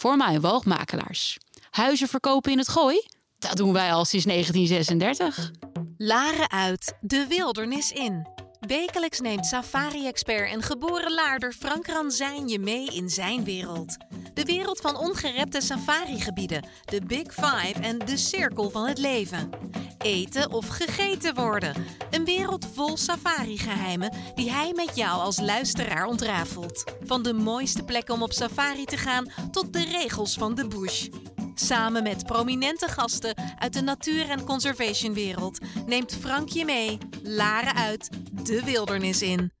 voor mij woogmakelaars. Huizen verkopen in het gooi? Dat doen wij al sinds 1936. Laren uit, de wildernis in. Wekelijks neemt safari-expert en geboren laarder Frank Ranzijn je mee in zijn wereld. De wereld van ongerepte safarigebieden, de Big Five en de cirkel van het leven. Eten of gegeten worden. Een wereld vol safari-geheimen die hij met jou als luisteraar ontrafelt. Van de mooiste plekken om op safari te gaan tot de regels van de bush. Samen met prominente gasten uit de natuur- en conservationwereld neemt Frank je mee, Laren uit, de wildernis in.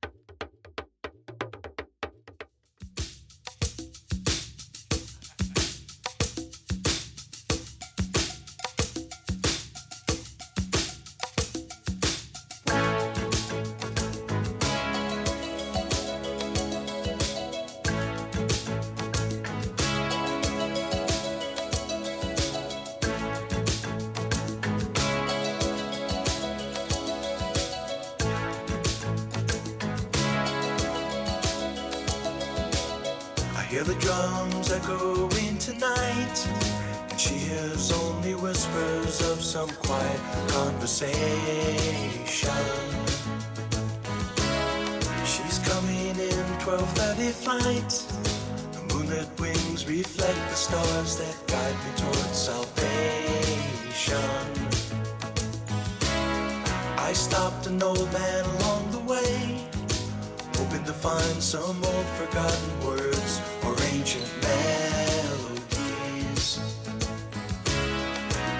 Ancient melodies.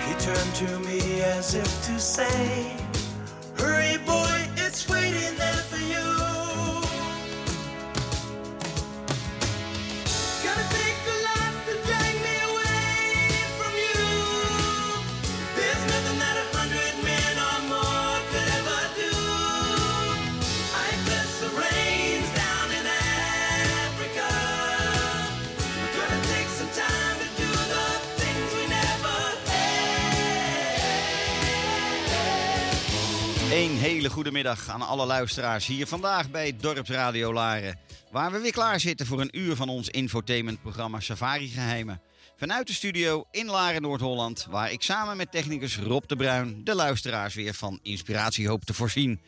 He turned to me as if to say, hele goede middag aan alle luisteraars hier vandaag bij Dorpsradio Laren. Waar we weer klaar zitten voor een uur van ons infotainmentprogramma Safari Geheimen. Vanuit de studio in Laren, Noord-Holland, waar ik samen met technicus Rob de Bruin de luisteraars weer van inspiratie hoop te voorzien.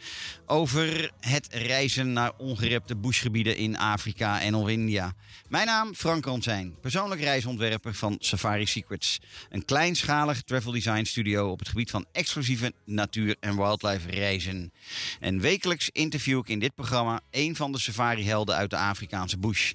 Over het reizen naar ongerepte bushgebieden in Afrika en of India. Mijn naam Frank Ransijn, persoonlijk reisontwerper van Safari Secrets. Een kleinschalig travel design studio op het gebied van exclusieve natuur- en wildlife reizen. En wekelijks interview ik in dit programma een van de safari-helden uit de Afrikaanse bush.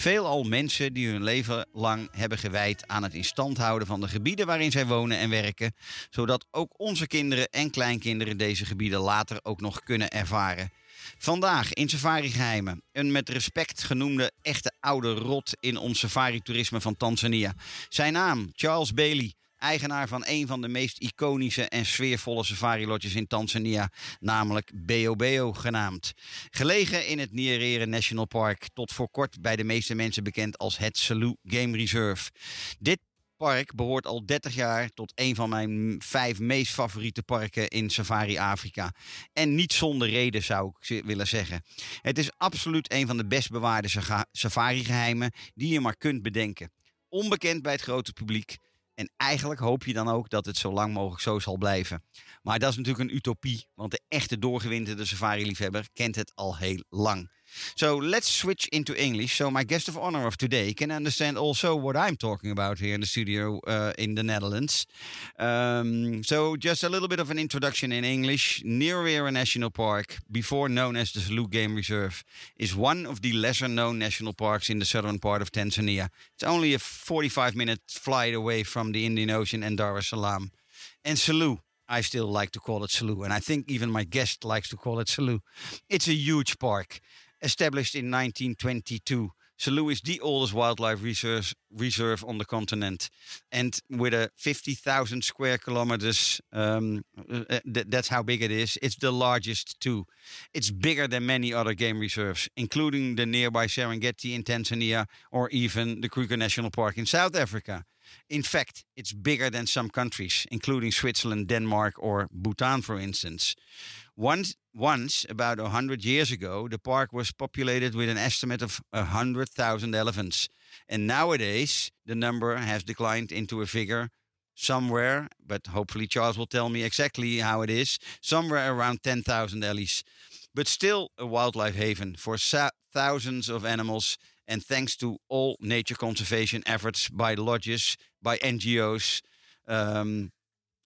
Veelal mensen die hun leven lang hebben gewijd aan het in stand houden van de gebieden waarin zij wonen en werken, zodat ook onze kinderen en kleinkinderen deze gebieden later ook nog kunnen ervaren. Vandaag in Safari Geheimen, een met respect genoemde echte oude rot in ons safari-toerisme van Tanzania. Zijn naam, Charles Bailey, eigenaar van een van de meest iconische en sfeervolle safari-lodges in Tanzania, namelijk Beobeo genaamd. Gelegen in het Nyerere National Park, tot voor kort bij de meeste mensen bekend als het Selous Game Reserve. Dit park behoort al 30 jaar tot een van mijn vijf meest favoriete parken in Safari Afrika. En niet zonder reden zou ik willen zeggen. Het is absoluut een van de best bewaarde safari-geheimen die je maar kunt bedenken. Onbekend bij het grote publiek. En eigenlijk hoop je dan ook dat het zo lang mogelijk zo zal blijven. Maar dat is natuurlijk een utopie, want de echte doorgewinterde safari-liefhebber kent het al heel lang. So let's switch into English so my guest of honor of today can understand also what I'm talking about here in the studio uh, in the Netherlands. Um, so just a little bit of an introduction in English. Nyerere National Park, before known as the Selous Game Reserve, is one of the lesser known national parks in the southern part of Tanzania. It's only a 45 minute flight away from the Indian Ocean and Dar es Salaam. And Selous, I still like to call it Selous, and I think even my guest likes to call it Selous. It's a huge park, established in 1922. Selous is the oldest wildlife reserve, reserve on the continent, and with a 50,000 square kilometers, um, uh, th- that's how big it is. It's the largest too. It's bigger than many other game reserves, including the nearby Serengeti in Tanzania or even the Kruger National Park in South Africa. In fact, it's bigger than some countries, including Switzerland, Denmark, or Bhutan, for instance. Once, once about a hundred years ago, the park was populated with an estimate of a hundred thousand elephants. And nowadays, the number has declined into a figure somewhere, but hopefully Charles will tell me exactly how it is, somewhere around 10,000 ellies. But still a wildlife haven for sa- thousands of animals. And thanks to all nature conservation efforts by lodges, by NGOs, um,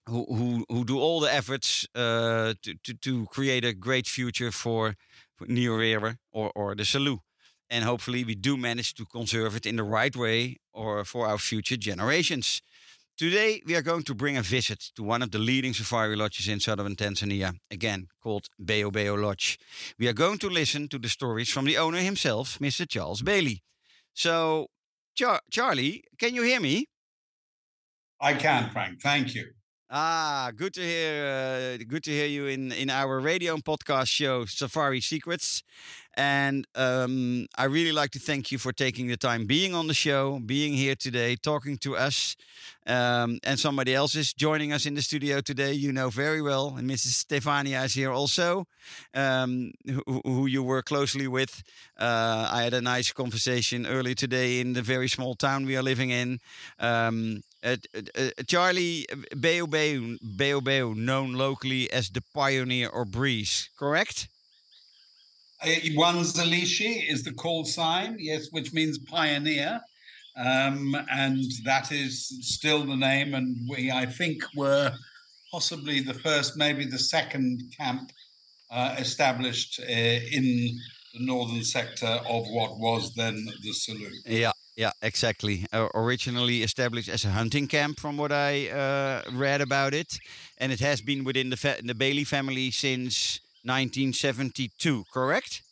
who, who, who do all the efforts uh, to, to, to create a great future for, for Nyerere or, or the Selous. And hopefully we do manage to conserve it in the right way or for our future generations. Today, we are going to bring a visit to one of the leading safari lodges in southern Tanzania, again called Beho Beho Lodge. We are going to listen to the stories from the owner himself, Mr. Charles Bailey. So, Char- Charlie, can you hear me? I can, Frank. Thank you. Ah, good to hear. Uh, good to hear you in in our radio and podcast show, Safari Secrets. And um, I really like to thank you for taking the time, being on the show, being here today, talking to us. Um, and somebody else is joining us in the studio today. You know very well, and Mrs. Stefania is here also, um, who, who you work closely with. Uh, I had a nice conversation earlier today in the very small town we are living in. Uh, uh, Charlie Beho Beho, Beho Beho, known locally as the Pioneer or Breeze, correct? Uh, Mwanzilishi is the call sign, yes, which means pioneer. Um, and that is still the name. And we, I think, were possibly the first, maybe the second camp uh, established uh, in the northern sector of what was then the Selous. Yeah, yeah, exactly. Uh, originally established as a hunting camp, from what I uh, read about it, and it has been within the fa- the Bailey family since 1972. Correct?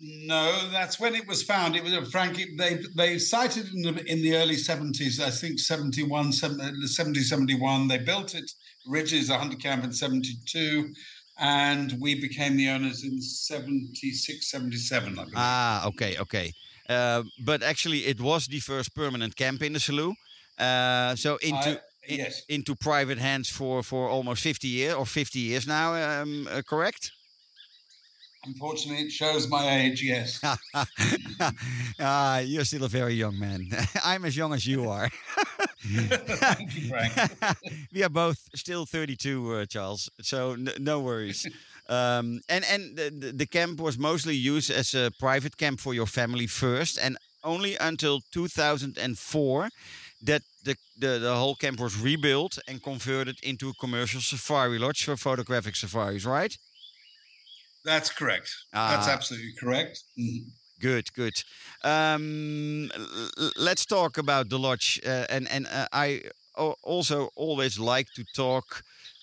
No, that's when it was found. It was uh, Frankie. They they cited in the in the early seventies. I think 71, 70, 71. They built it originally as a hunter camp in seventy two, and we became the owners in 76, 77, I believe. Ah, okay, okay. Uh, but actually, it was the first permanent camp in the Selous. Uh, so into in- yes. into private hands for for almost 50 years or 50 years now. Um, uh, correct? Unfortunately, it shows my age. Yes. ah, you're still a very young man. I'm as young as you are. Thank you, Frank. we are both still 32, uh, Charles. So n- no worries. Um, and and the, the- camp was mostly used as a private camp for your family first, and only until 2004 that the, the, the whole camp was rebuilt and converted into a commercial safari lodge for photographic safaris, right? That's correct. That's Ah. absolutely correct. Mhm. Good, good. Um, l- l- let's talk about the lodge, uh, and and uh, I also always like to talk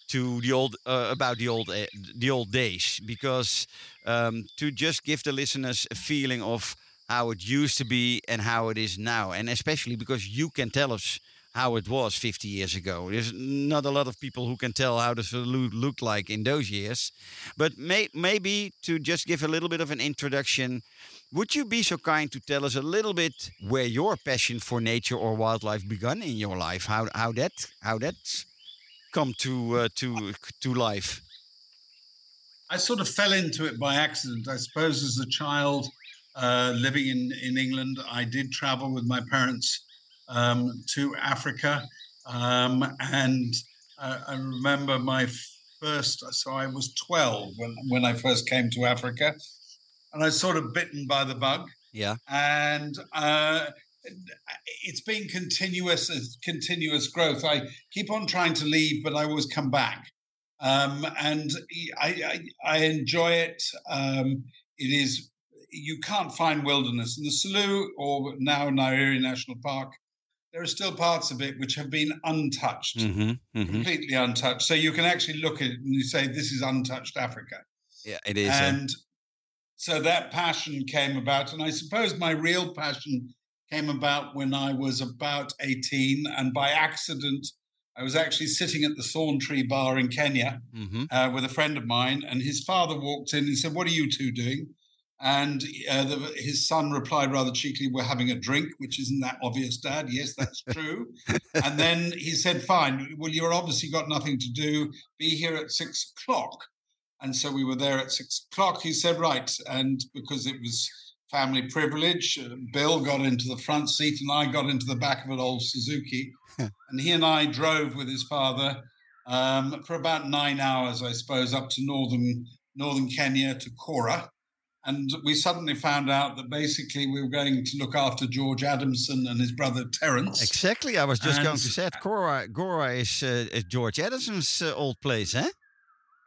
to the old uh, about the old uh, the old days because um, to just give the listeners a feeling of how it used to be and how it is now, and especially because you can tell us how it was 50 years ago. There's not a lot of people who can tell how the Selous looked like in those years, but may, maybe to just give a little bit of an introduction. Would you be so kind to tell us a little bit where your passion for nature or wildlife began in your life? How how that how that come to uh, to to life? I sort of fell into it by accident. I suppose as a child uh, living in, in England, I did travel with my parents um, to Africa. Um, and uh, I remember my first, so I was 12 when, when I first came to Africa. And I was sort of bitten by the bug. Yeah. and uh, it's been continuous continuous growth. I keep on trying to leave, but I always come back, um, and I, I, I enjoy it. Um, it is you can't find wilderness in the Selous or now Nyerere National Park. There are still parts of it which have been untouched, Mm-hmm. Mm-hmm. completely untouched. So you can actually look at it and you say, "This is untouched Africa." Yeah, it is. uh, and so that passion came about and i suppose my real passion came about when i was about 18 and by accident i was actually sitting at the thorn tree bar in kenya mm-hmm. uh, with a friend of mine and his father walked in and said what are you two doing and uh, the, his son replied rather cheekily we're having a drink which isn't that obvious dad yes that's true and then he said fine well you're obviously got nothing to do be here at six o'clock and so we were there at six o'clock. He said, right. And because it was family privilege. Uh, Bill got into the front seat, and I got into the back of an old Suzuki. and he and I drove with his father um, for about nine hours, I suppose, up to northern northern Kenya to Kora. And we suddenly found out that basically we were going to look after George Adamson and his brother Terence. Exactly. I was just going to say, Kora, Kora is, uh, is George Adamson's uh, old place, eh?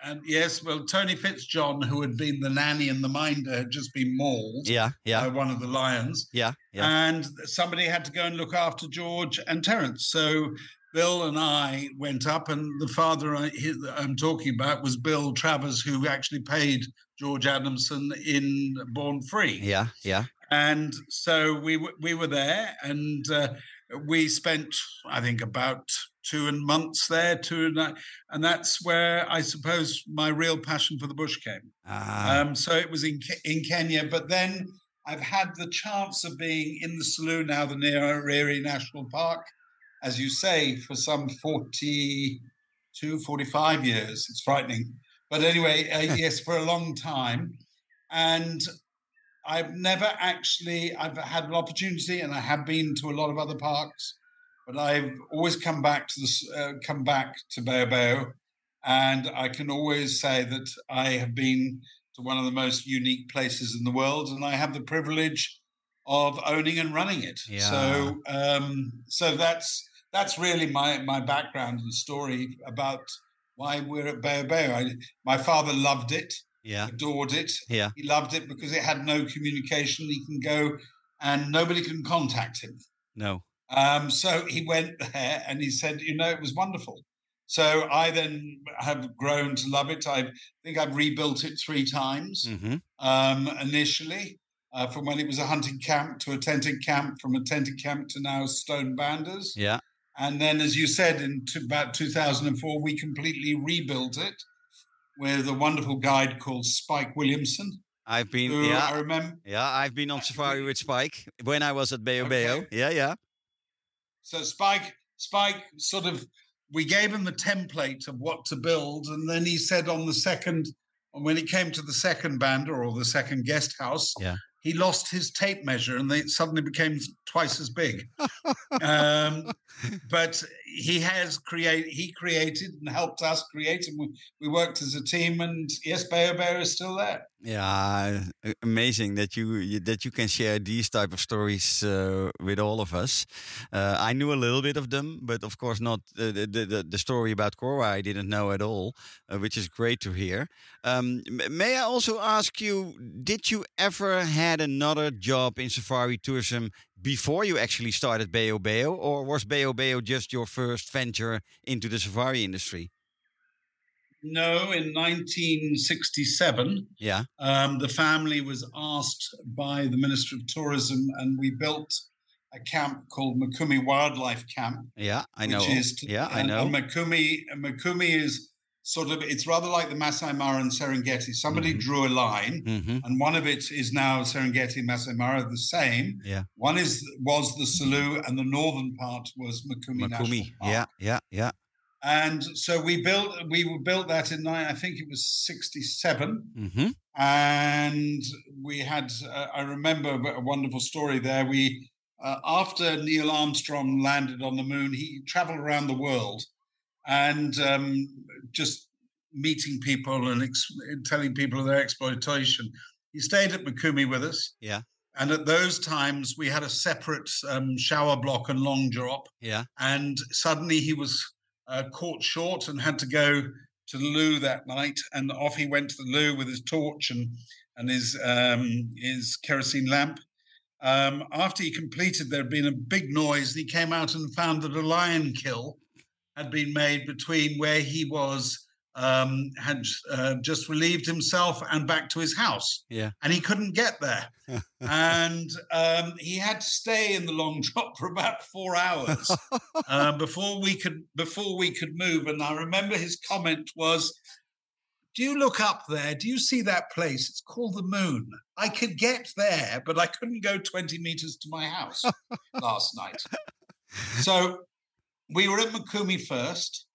And yes, well, Tony Fitzjohn, who had been the nanny and the minder, had just been mauled Yeah, yeah. by one of the lions. yeah, yeah. And somebody had to go and look after George and Terence. So Bill and I went up, and the father I, he- I'm talking about was Bill Travers, who actually paid George Adamson in Born Free. Yeah, yeah. And so we we were there, and uh, we spent, I think, about two and months there, two and and that's where I suppose my real passion for the bush came. Ah, Um, so it was in in Kenya, but then I've had the chance of being in the Selous now, the Nyerere National Park, as you say, for some 42, 45 years. It's frightening. But anyway, uh, yes, for a long time. And I've never actually, I've had an opportunity and I have been to a lot of other parks, but I've always come back to this, uh, come back to Beho Beho. And I can always say that I have been to one of the most unique places in the world, and I have the privilege of owning and running it. Yeah. So, um, so that's that's really my my background and story about why we're at Beho Beho. I, my father loved it, yeah, adored it. yeah. He loved it because it had no communication. He can go, and nobody can contact him. No. Um, so he went there and he said, you know, it was wonderful. So I then have grown to love it. I think I've rebuilt it three times hmm um, initially, uh, from when it was a hunting camp to a tented camp, from a tented camp to now stone banders. Yeah. And then, as you said, in t- about 2004, we completely rebuilt it with a wonderful guide called Spike Williamson. I've been, Who I remember. yeah. I've been on safari with Spike when I was at Beho Beho. Yeah, yeah. So Spike, Spike sort of, we gave him the template of what to build, and then he said on the second, when it came to the second bander or the second guest house, Yeah. He lost his tape measure, and they suddenly became twice as big. um, but he has create, he created and helped us create, and we, we worked as a team. And yes, Beho Beho is still there. Yeah, amazing that you, that you can share these type of stories uh, with all of us. Uh, I knew a little bit of them, but of course not uh, the, the the story about Kora. I didn't know at all, uh, which is great to hear. Um, may I also ask you, did you ever had another job in safari tourism before you actually started Beho, or was Beho just your first venture into the safari industry? No, in 1967. Yeah, Um, the family was asked by the Minister of Tourism, and we built a camp called Mikumi Wildlife Camp. yeah, I know. Which is yeah, I know. Mikumi, Mikumi is sort of it's rather like the Masai Mara and Serengeti. Somebody Mhm. drew a line, hmm and one of it is now Serengeti, Masai Mara, the same. Yeah. One is was the Selous, and the northern part was Mikumi. Mikumi. Yeah, yeah, yeah. And so we built we built that in nine, I think it was sixty seven hmm and we had uh, i remember a wonderful story there. We uh, after neil armstrong landed on the moon he traveled around the world and um, just meeting people and ex- telling people of their exploitation. He stayed at Mikumi with us. Yeah. and at those times we had a separate um, shower block and long drop. Yeah. and suddenly he was uh, caught short and had to go to the loo that night. And off he went to the loo with his torch and and his um, his kerosene lamp. Um, after he completed, there had been a big noise. And he came out and found that a lion kill had been made between where he was. Um, had uh, just relieved himself and back to his house. Yeah. And he couldn't get there. and um, he had to stay in the long drop for about four hours uh, before we could before we could move. And I remember his comment was, "Do you look up there? Do you see that place? It's called the Moon. I could get there, but I couldn't go twenty meters to my house last night." So we were at Mikumi first,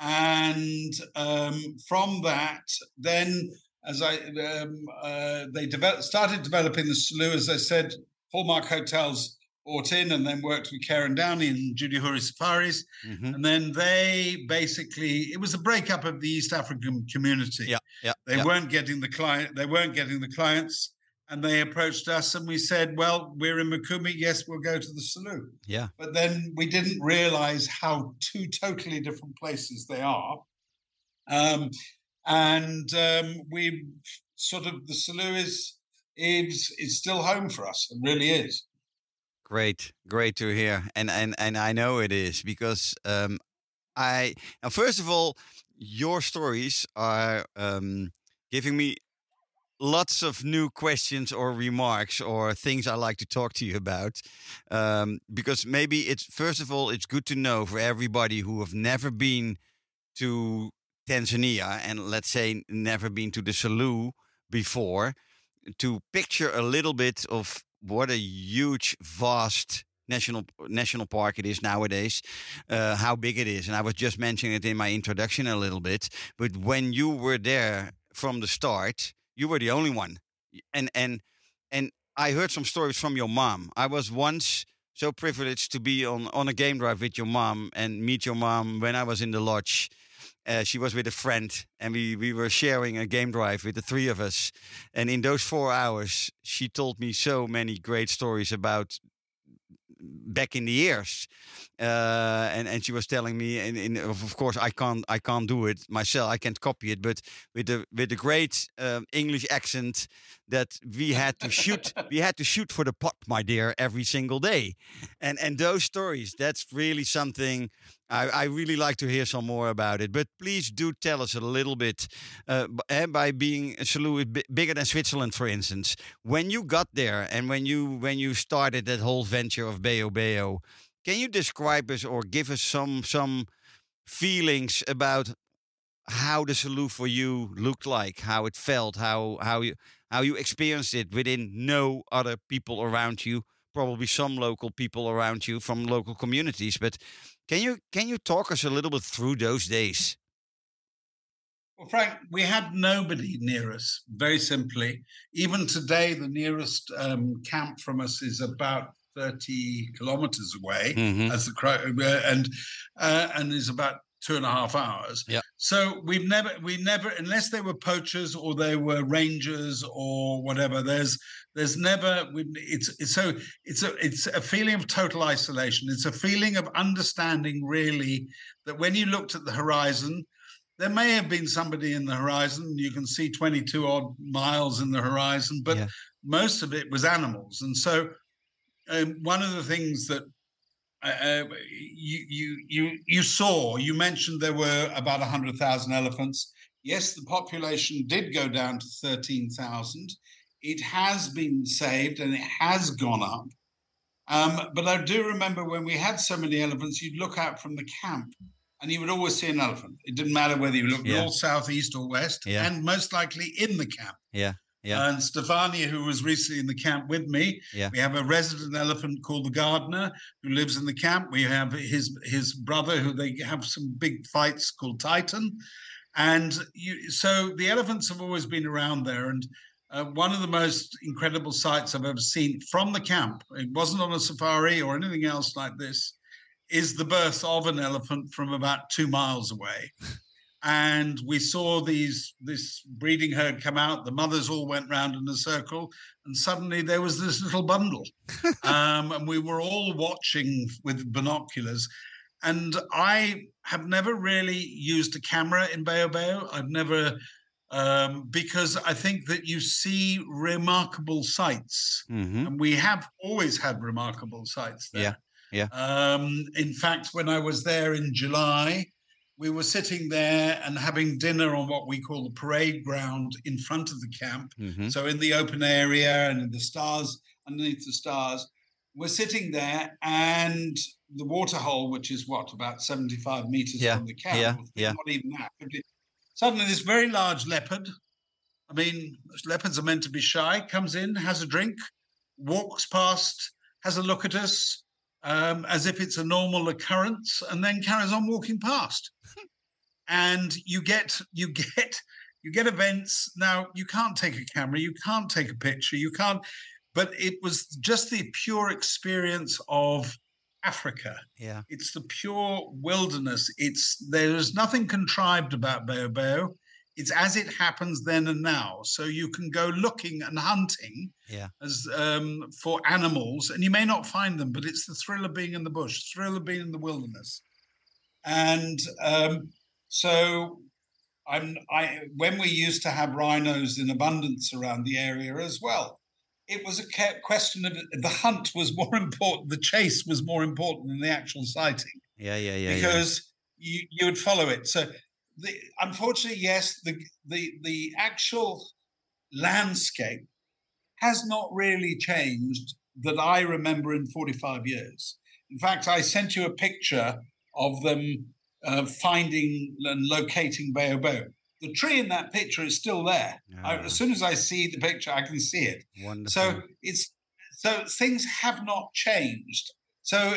and um, from that, then as I um, uh, they developed, started developing the Selous, as I said, Hallmark Hotels bought in and then worked with Ker and Downey and Judy Huri Safaris. Mhm. And then they basically, it was a breakup of the East African community. Yeah, yeah. They yeah. weren't getting the client, they weren't getting the clients. And they approached us and we said, well, we're in Mikumi. Yes, we'll go to the Selous. Yeah. But then we didn't realize how two totally different places they are. Um, and um, we sort of, the Selous is, is, is still home for us. It really is. Great, great to hear, and and and I know it is because um, I now first of all, your stories are um, giving me lots of new questions or remarks or things I like to talk to you about. Um, because maybe it's first of all, it's good to know for everybody who have never been to Tanzania and let's say never been to the Selous before, to picture a little bit of what a huge, vast national national park it is nowadays, uh, how big it is. And I was just mentioning it in my introduction a little bit. But when you were there from the start, you were the only one. And and and I heard some stories from your mom. I was once so privileged to be on on a game drive with your mom and meet your mom when I was in the lodge. Uh, she was with a friend, and we, we were sharing a game drive with the three of us. And in those four hours, she told me so many great stories about back in the years. Uh, and and she was telling me, and, of of course I can't I can't do it myself. I can't copy it, but with the with the great um, English accent that we had to shoot we had to shoot for the pot, my dear, every single day. And and those stories, that's really something I, I really like to hear some more about it. But please do tell us a little bit uh, eh, by being a Selous bigger than Switzerland, for instance. When you got there and when you when you started that whole venture of Beho Beho, can you describe us or give us some some feelings about how the Selous for you looked like, how it felt, how how you how you experienced it within no other people around you, probably some local people around you from local communities, but can you can you talk us a little bit through those days? Well, Frank, we had nobody near us, very simply. Even today, the nearest um, camp from us is about 30 kilometers away, Mhm. as the crow, uh, and uh, and is about two and a half hours. Yeah. So we've never, we never, unless they were poachers or they were rangers or whatever. There's, there's never. we- It's, it's so it's a it's a feeling of total isolation. It's a feeling of understanding, really, that when you looked at the horizon, there may have been somebody in the horizon. You can see 22 odd miles in the horizon, but Yeah. most of it was animals. And so, um, one of the things that uh, you you you you saw, you mentioned there were about 100,000 elephants. Yes, the population did go down to 13,000. It has been saved and it has gone up. Um, but I do remember when we had so many elephants, you'd look out from the camp and you would always see an elephant. It didn't matter whether you looked Yeah. north, south, east, or west, Yeah. and most likely in the camp. Yeah, yeah. And Stefania, who was recently in the camp with me, Yeah. we have a resident elephant called the gardener who lives in the camp. We have his his brother, who they have some big fights called Titan, and you, so the elephants have always been around there. And uh, one of the most incredible sights I've ever seen from the camp, it wasn't on a safari or anything else like this, is the birth of an elephant from about two miles away. And we saw these this breeding herd come out. The mothers all went round in a circle, and suddenly there was this little bundle, um, and we were all watching with binoculars. And I have never really used a camera in Beho. I've never um, because I think that you see remarkable sights, hmm and we have always had remarkable sights there. Yeah, Um, in fact, when I was there in July, we were sitting there and having dinner on what we call the parade ground in front of the camp. hmm So in the open area and in the stars, underneath the stars, we're sitting there and the waterhole, which is what, about 75 meters Yeah, from the camp. yeah, yeah. Not even that. Suddenly this very large leopard, I mean, leopards are meant to be shy, comes in, has a drink, walks past, has a look at us um, as if it's a normal occurrence, and then carries on walking past. and you get, you get, you get events now. You can't take a camera, you can't take a picture, you can't. But it was just the pure experience of Africa. Yeah. It's the pure wilderness. It's there's nothing contrived about Beho Beho. It's as it happens then and now. So you can go looking and hunting Yeah. as um, for animals, and you may not find them, but it's the thrill of being in the bush, thrill of being in the wilderness. And um, so I'm I when we used to have rhinos in abundance around the area as well. It was a question of the hunt was more important, the chase was more important than the actual sighting Yeah. Yeah. Yeah. yeah. because you you would follow it. So, the, unfortunately, yes, the the the actual landscape has not really changed that I remember in 45 years. In fact, I sent you a picture of them uh, finding and locating Baobab. The tree in that picture is still there. I, Ah. as soon as I see the picture, I can see it. Wonderful. So it's so things have not changed. So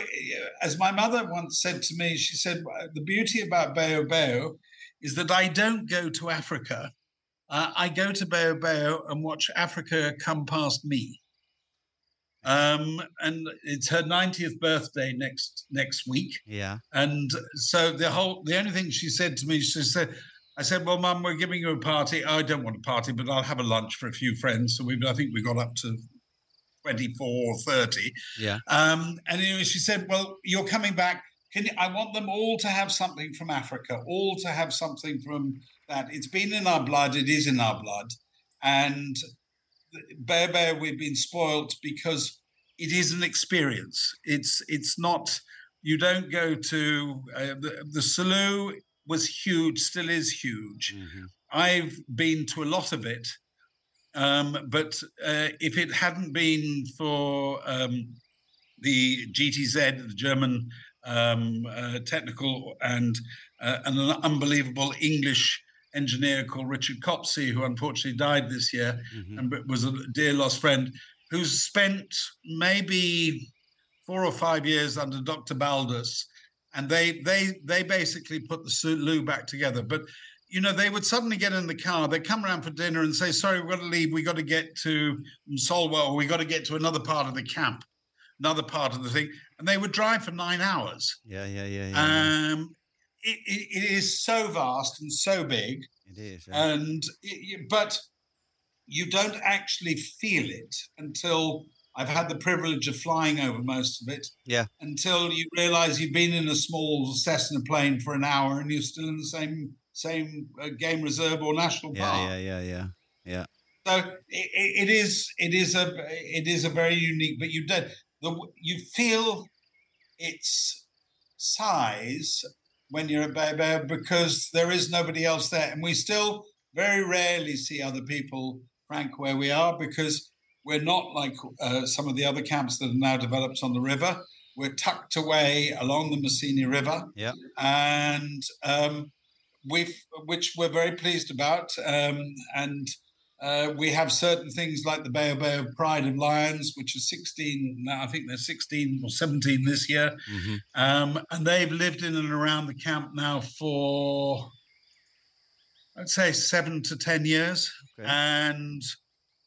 as my mother once said to me, she said the beauty about Beho Beho is that I don't go to Africa. Uh, I go to Beho and watch Africa come past me. Um, and it's her 90th birthday next next week. yeah. And so the whole the only thing she said to me, she said, I said, Well, Mum, we're giving you a party. I don't want a party, but I'll have a lunch for a few friends. So we I think we got up to 24 or 30. Yeah. Um, and anyway, she said, Well, you're coming back. Can you, I want them all to have something from Africa, all to have something from that. It's been in our blood, it is in our blood. And Beho Beho, we've been spoilt because it is an experience. It's it's not. You don't go to uh, the the Selous was huge, still is huge. Mhm. I've been to a lot of it, um, but uh, if it hadn't been for um, the GTZ, the German um, uh, technical and uh, and an unbelievable English engineer called Richard Copsey, who unfortunately died this year, Mhm. and was a dear lost friend, who's spent maybe four or five years under Dr. Baldus, and they they they basically put the Selous back together. But you know, they would suddenly get in the car, they'd come around for dinner and say, "Sorry, we've got to leave. we've got to get to Solwa, or we got to get to another part of the camp, another part of the thing," and they would drive for nine hours. Yeah. Yeah. Yeah. Yeah. yeah. Um, it, it, it is so vast and so big it is. yeah. and it, but you don't actually feel it until I've had the privilege of flying over most of it. Yeah. Until you realise you've been in a small Cessna plane for an hour and you're still in the same same uh, game reserve or national park yeah. park. Yeah. Yeah. Yeah. So it, it it is it is a it is a very unique. But you don't the you feel its size when you're at Beho Beho because there is nobody else there, and we still very rarely see other people, Frank, where we are because we're not like uh, some of the other camps that are now developed on the river. We're tucked away along the Messini River, Yeah. and um, we've which we're very pleased about, um, and. Uh, we have certain things like the Bay of Bay Pride of Lions, which is 16 now. I think they're 16 or 17 this year. Mhm. Um, and they've lived in and around the camp now for, I'd say, seven to 10 years. Okay. And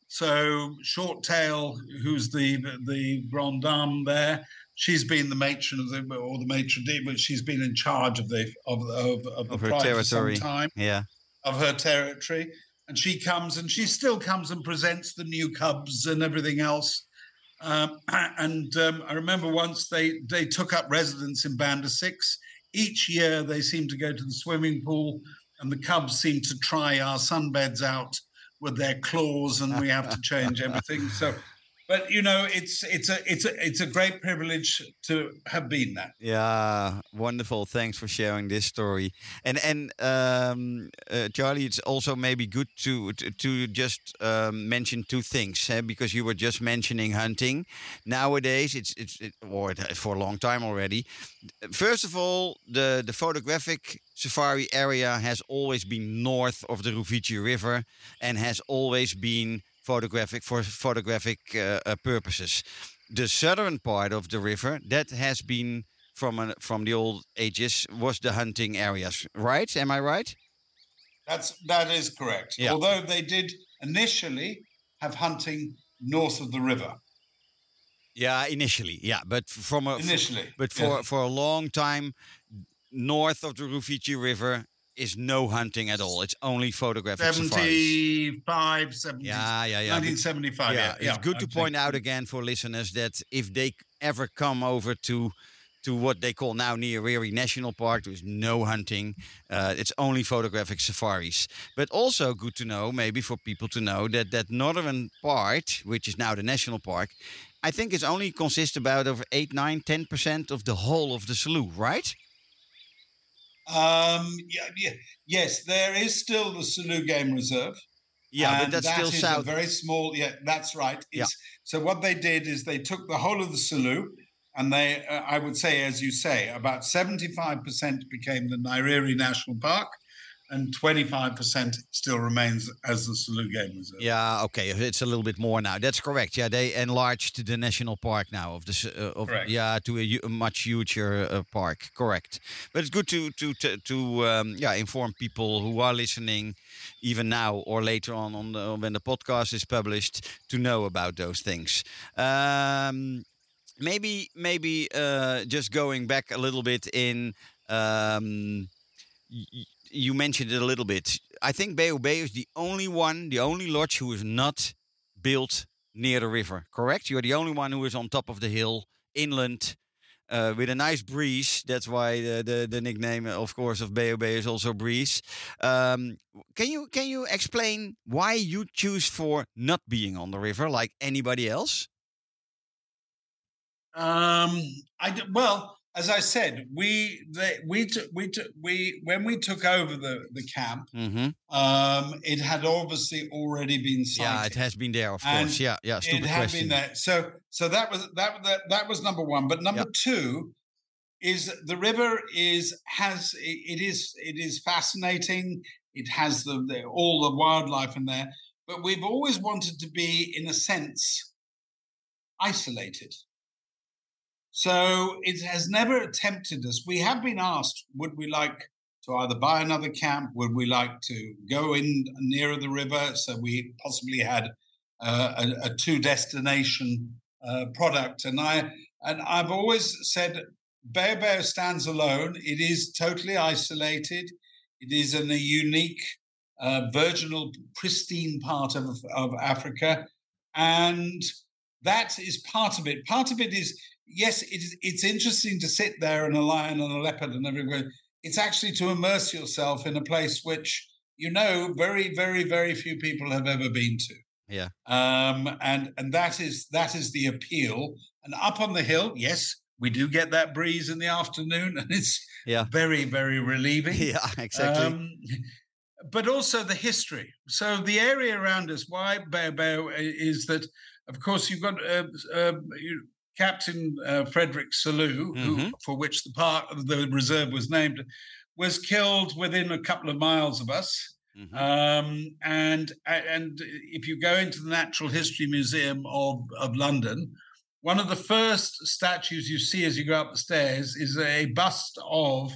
so Short Tail, who's the the Grand Dame there, she's been the matron of the, or the matron d, but she's been in charge of the of, of, of the Of pride territory. for some time Yeah. of her territory. And she comes and she still comes and presents the new cubs and everything else. Um, and um, I remember once they, they took up residence in Banda 6. Each year they seem to go to the swimming pool and the cubs seem to try our sunbeds out with their claws and we have to change everything. So, but you know, it's it's a it's a it's a great privilege to have been that. Yeah, wonderful. Thanks for sharing this story. And and um, uh, Charlie, it's also maybe good to to, to just um, mention two things eh, because you were just mentioning hunting. Nowadays, it's it's it, or for a long time already. First of all, the the photographic safari area has always been north of the Rufiji River and has always been photographic for photographic uh, uh, purposes. The southern part of the river that has been from an, from the old ages was the hunting areas, right? Am I right? That's that is correct. Yeah. Although they did initially have hunting north of the river. Yeah, initially, yeah, but from a Initially, but yeah. for for a long time, north of the Rufiji River is no hunting at all. It's only photographic safaris. 75, 70, Yeah, yeah, yeah. 1975. Yeah, yeah, it's good to I'd say. point out again for listeners that if they ever come over to to what they call now Nyerere National Park, there's no hunting. Uh, it's only photographic safaris. But also good to know, maybe for people to know that that northern part, which is now the national park, I think it's only consists about of eight, nine, ten percent of the whole of the Selous, right? Um, yeah, yeah, yes, there is still the Selous Game Reserve. Yeah, but that's that still is south. A very small. Yeah, that's right. Yeah. So what they did is they took the whole of the Selous, and they, uh, I would say, as you say, about seventy-five percent became the Nyerere National Park, and twenty-five percent still remains as the Selous Game Reserve. Yeah, okay, it's a little bit more now. That's correct. Yeah, they enlarged the national park now of the uh, of Correct. yeah to a, a much huger uh, park. Correct. But it's good to to to, to um, yeah inform people who are listening, even now or later on on the, when the podcast is published, to know about those things. Um, maybe maybe uh, just going back a little bit in. Um, y- you mentioned it a little bit. I think BOB is the only one, the only lodge who is not built near the river. Correct? You're the only one who is on top of the hill, inland, uh, with a nice breeze. That's why the, the, the nickname, of course, of BOB is also breeze. Um, can you can you explain why you choose for not being on the river like anybody else? Um, I well, as I said, we they, we took we took we when we took over the the camp, Mm-hmm. um, it had obviously already been sighted. Yeah, it has been there, of And course. Yeah, yeah. Stupid it had question. been there. So so that was that that that was number one. But number two is the river is has it, it is it is fascinating. It has the, the all the wildlife in there, but we've always wanted to be, in a sense, isolated. So it has never attempted us. We have been asked, would we like to either buy another camp? Would we like to go in nearer the river? So we possibly had uh, a, a two destination uh, product. And I and I've always said Beho Beho stands alone. It is totally isolated. It is in a unique, uh, virginal, pristine part of, of Africa, and that is part of it. Part of it is yes, it is, it's interesting to sit there and a lion and a leopard and everywhere. It's actually to immerse yourself in a place which you know very, very, very few people have ever been to. Yeah. Um, and and that is that is the appeal. And up on the hill, yes, we do get that breeze in the afternoon, and it's Yeah. very, very relieving. Yeah, exactly. Um, but also the history. So the area around us, why Beho Beho is that, of course, you've got uh, uh, Captain uh, Frederick Selous, who, Mhm. for which the part of the reserve was named, was killed within a couple of miles of us. Mhm. Um, and and if you go into the Natural History Museum of, of London, one of the first statues you see as you go up the stairs is a bust of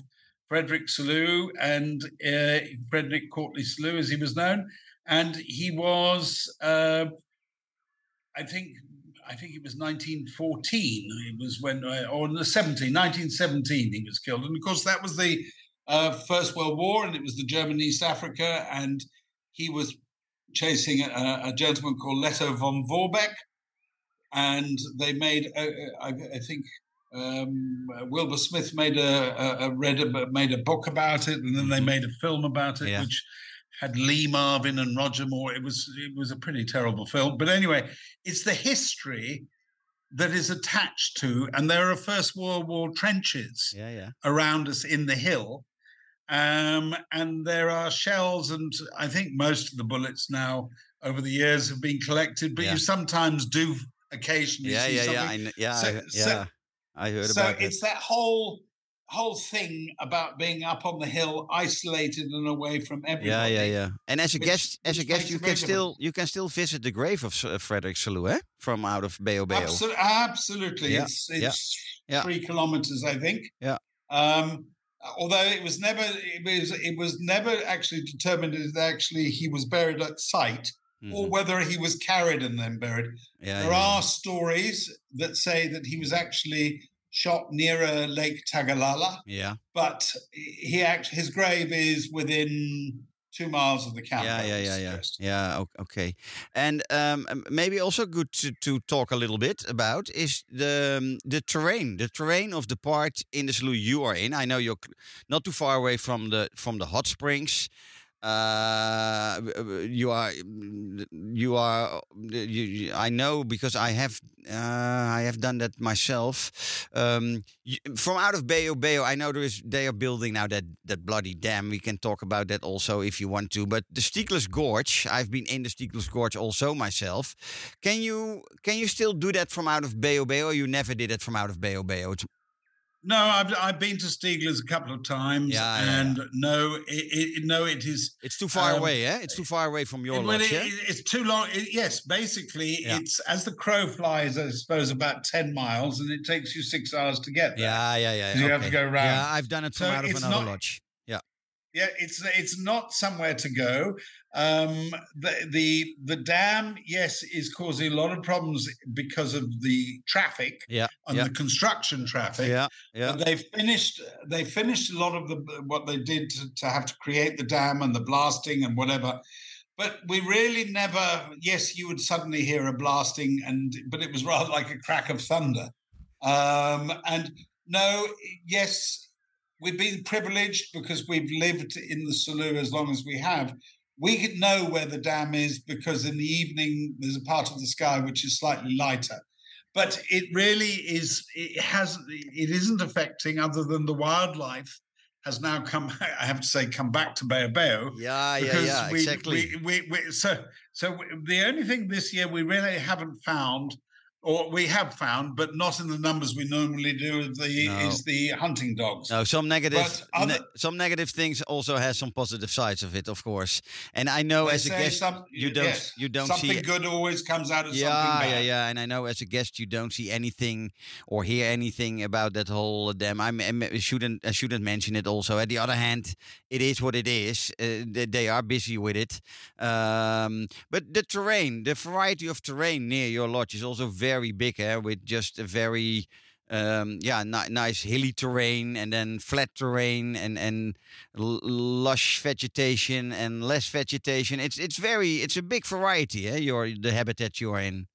Frederick Selous and uh, Frederick Courteney Selous, as he was known, and he was, uh, I think. I think it was 1914. It was when, uh, or the 17, 1917, he was killed. And of course, that was the uh, First World War, and it was the German East Africa, and he was chasing a, a gentleman called Lettow von Vorbeck, and they made, uh, I, I think, um, Wilbur Smith made a, a, a read a, made a book about it, and then they Mhm. made a film about it, Yeah. which had Lee Marvin and Roger Moore. It was it was a pretty terrible film, but anyway, it's the history that is attached to, and there are First World War trenches yeah, yeah. around us in the hill. Um, and there are shells, and I think most of the bullets now over the years have been collected, but Yeah. you sometimes do occasionally Yeah, see yeah, yeah. I, yeah, So- I, he- so- yeah. I heard so about that. it's that whole whole thing about being up on the hill, isolated and away from everybody. Yeah, yeah, yeah. And as a which- guest, as a guest, you can still you can still visit the grave of uh, Frederick Selous, eh? From out of Beho Beho. Absolutely, absolutely. Yeah, It's it's yeah. three kilometers, I think. Yeah. Um, although it was never it was it was never actually determined that actually he was buried at site or Mhm. whether he was carried and then buried. Yeah, there yeah, are stories that say that he was actually shot nearer Lake Tagalala, Yeah, but he act his grave is within two miles of the camp. yeah, yeah, yeah, yeah, yeah. Okay, and um, um, maybe also good to, to talk a little bit about is the um, the terrain, the terrain of the part in the Selous you are in. I know you're not too far away from the from the hot springs. Uh, you are, mm, you are. You, you, I know because I have, uh, I have done that myself. Um, you, from out of Beho Beho, I know there is. They are building now that that bloody dam. We can talk about that also if you want to. But the Stiegler's Gorge, I've been in the Stiegler's Gorge also myself. Can you can you still do that from out of Beho Beho? You never did it from out of Beho Beho? No, I've I've been to Stiegler's a couple of times, Yeah, yeah, and no, it, it, no, it is It's too far Um, away, eh? It's too far away from your It- well, lodge, it- yeah? it- it's too long. Yes, basically, Yeah. it's as the crow flies. I suppose about ten miles, and it takes you six hours to get there. Yeah, yeah, yeah. you have to go round. Yeah, I've done it from So out of another not- lodge. Yeah, it's it's not somewhere to go. Um, the the the dam, yes, is causing a lot of problems because of the traffic Yeah, and yeah. the construction traffic. Yeah, yeah. But they finished. They finished a lot of the what they did to, to have to create the dam and the blasting and whatever. But we really never. Yes, you would suddenly hear a blasting, and but it was rather like a crack of thunder. Um, and no, yes, we've been privileged because we've lived in the Selous as long as we have. We could know where the dam is because in the evening there's a part of the sky which is slightly lighter but it really is it has it isn't affecting other than the wildlife has now come i have to say come back to Beho Yeah, yeah, yeah, we, exactly. we, we, we, so so the only thing this year we really haven't found or we have found but not in the numbers we normally do is the No. is the hunting dogs No, some negative, But other- ne- some negative things also has some positive sides of it, of course. And I know as a guest, some- you don't, yes, you don't something see. good always comes out of yeah, something yeah, bad yeah. And I know as a guest, you don't see anything or hear anything about that whole dam. I'm- I'm- I shouldn't, I shouldn't mention it. Also, at the other hand, it is what it is. Uh, they, they are busy with it. Um, but the terrain, the variety of terrain near your lodge is also very big, eh? With just a very um, yeah, ni- nice hilly terrain and then flat terrain and and l- lush vegetation and less vegetation. It's it's very it's a big variety. Eh? Your the habitat you are in.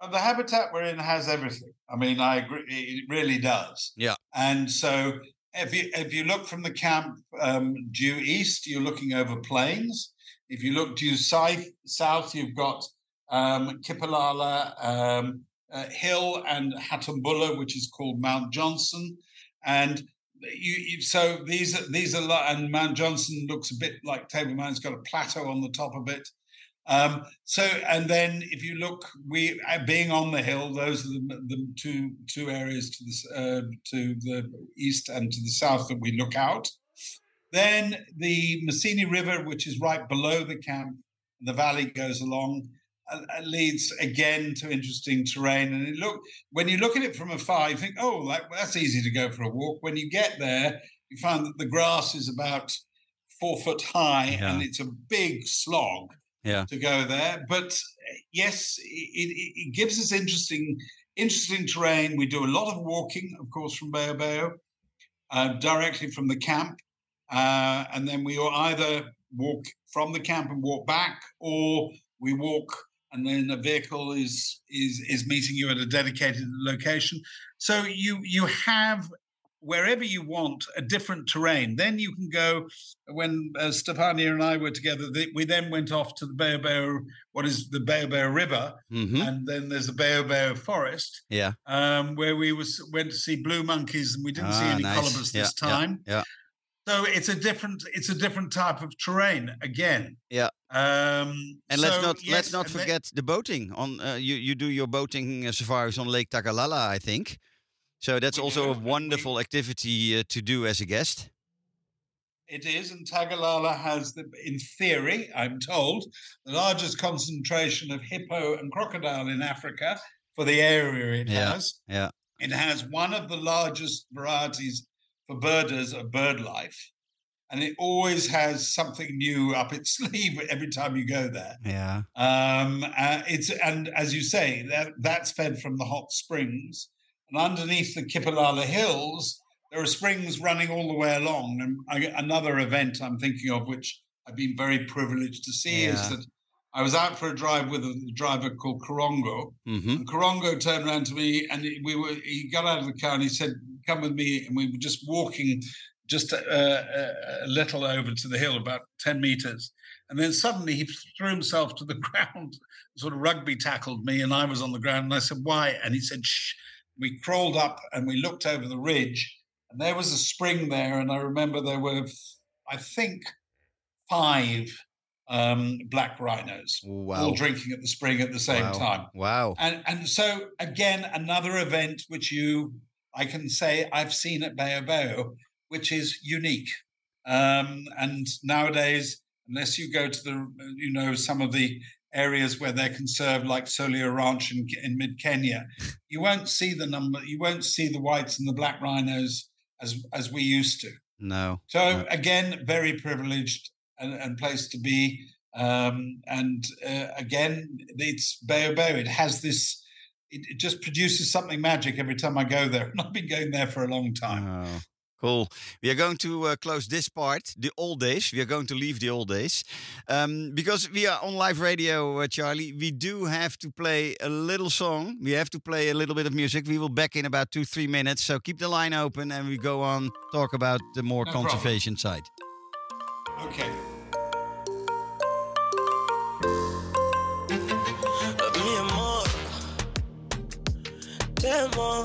And the habitat we're in has everything. I mean, I agree. It really does. Yeah. And so, if you if you look from the camp um, due east, you're looking over plains. If you look due south, south you've got um, Kipalala um, uh, Hill and Hatumbulla, which is called Mount Johnson, and you, you so these are these are and Mount Johnson looks a bit like Table Mountain. It's got a plateau on the top of it. Um, so, and then if you look, we uh, being on the hill, those are the, the two two areas to the uh, to the east and to the south that we look out. Then the Messini River, which is right below the camp, the valley goes along, leads again to interesting terrain. And it look when you look at it from afar, you think, oh, that, that's easy to go for a walk. When you get there, you find that the grass is about four foot high, and it's a big slog Yeah. to go there. But uh, yes, it, it, gives us interesting, interesting terrain. We do a lot of walking, of course, from Beho, uh, directly from the camp, uh, and then we will either walk from the camp and walk back, or we walk and then a vehicle is is is meeting you at a dedicated location. So you you have wherever you want a different terrain. Then you can go. When uh, Stefania and I were together, th- we then went off to the Beho, what is the Beho River, hmm and then there's the Beho Forest, Yeah. um, where we was went to see blue monkeys, and we didn't see Ah, any nice. colobus Yeah, this yeah, time. yeah. So it's a different it's a different type of terrain again. Yeah. Um, And let's not yes, let's not forget the boating. On uh, you you do your boating uh, safaris on Lake Tagalala, I think. So that's also do, a and we- wonderful activity uh, to do as a guest. It is, and Tagalala has, the, in theory, I'm told, the largest concentration of hippo and crocodile in Africa for the area it Yeah, has. yeah. It has one of the largest varieties for birders of bird life, and it always has something new up its sleeve every time you go there. Yeah. Um, uh, it's and as you say, that that's fed from the hot springs, and underneath the Kipalala Hills, there are springs running all the way along. And I, another event I'm thinking of, which I've been very privileged to see, Yeah. is that I was out for a drive with a driver called Korongo, Mm-hmm. and Korongo turned around to me and we were he got out of the car and he said, Come with me. And we were just walking just a, a, a little over to the hill, about 10 meters. And then suddenly he threw himself to the ground, sort of rugby tackled me, and I was on the ground. And I said, Why? And he said, Shh. We crawled up and we looked over the ridge, and there was a spring there. And I remember there were, I think, five um, black rhinos Wow. all drinking at the spring at the same wow. time. Wow. And and so again, another event which you I can say I've seen at Beho Beho, which is unique. Um, and nowadays, unless you go to the you know some of the areas where they're conserved, like Solio Ranch in, in mid Kenya, you won't see the number. You won't see the whites and the black rhinos as as we used to. No. So Yeah. again, very privileged and, and place to be. Um, and uh, again, it's Beho. It has this. It, it just produces something magic every time I go there, and I've been going there for a long time. Oh, cool. We are going to uh, close this part, the old days. We are going to leave the old days. Um, because we are on live radio, uh, Charlie, we do have to play a little song. We have to play a little bit of music. We will back in about two, three minutes. So keep the line open and we go on talk about the more No problem. conservation side. Okay. mi amor, te amo,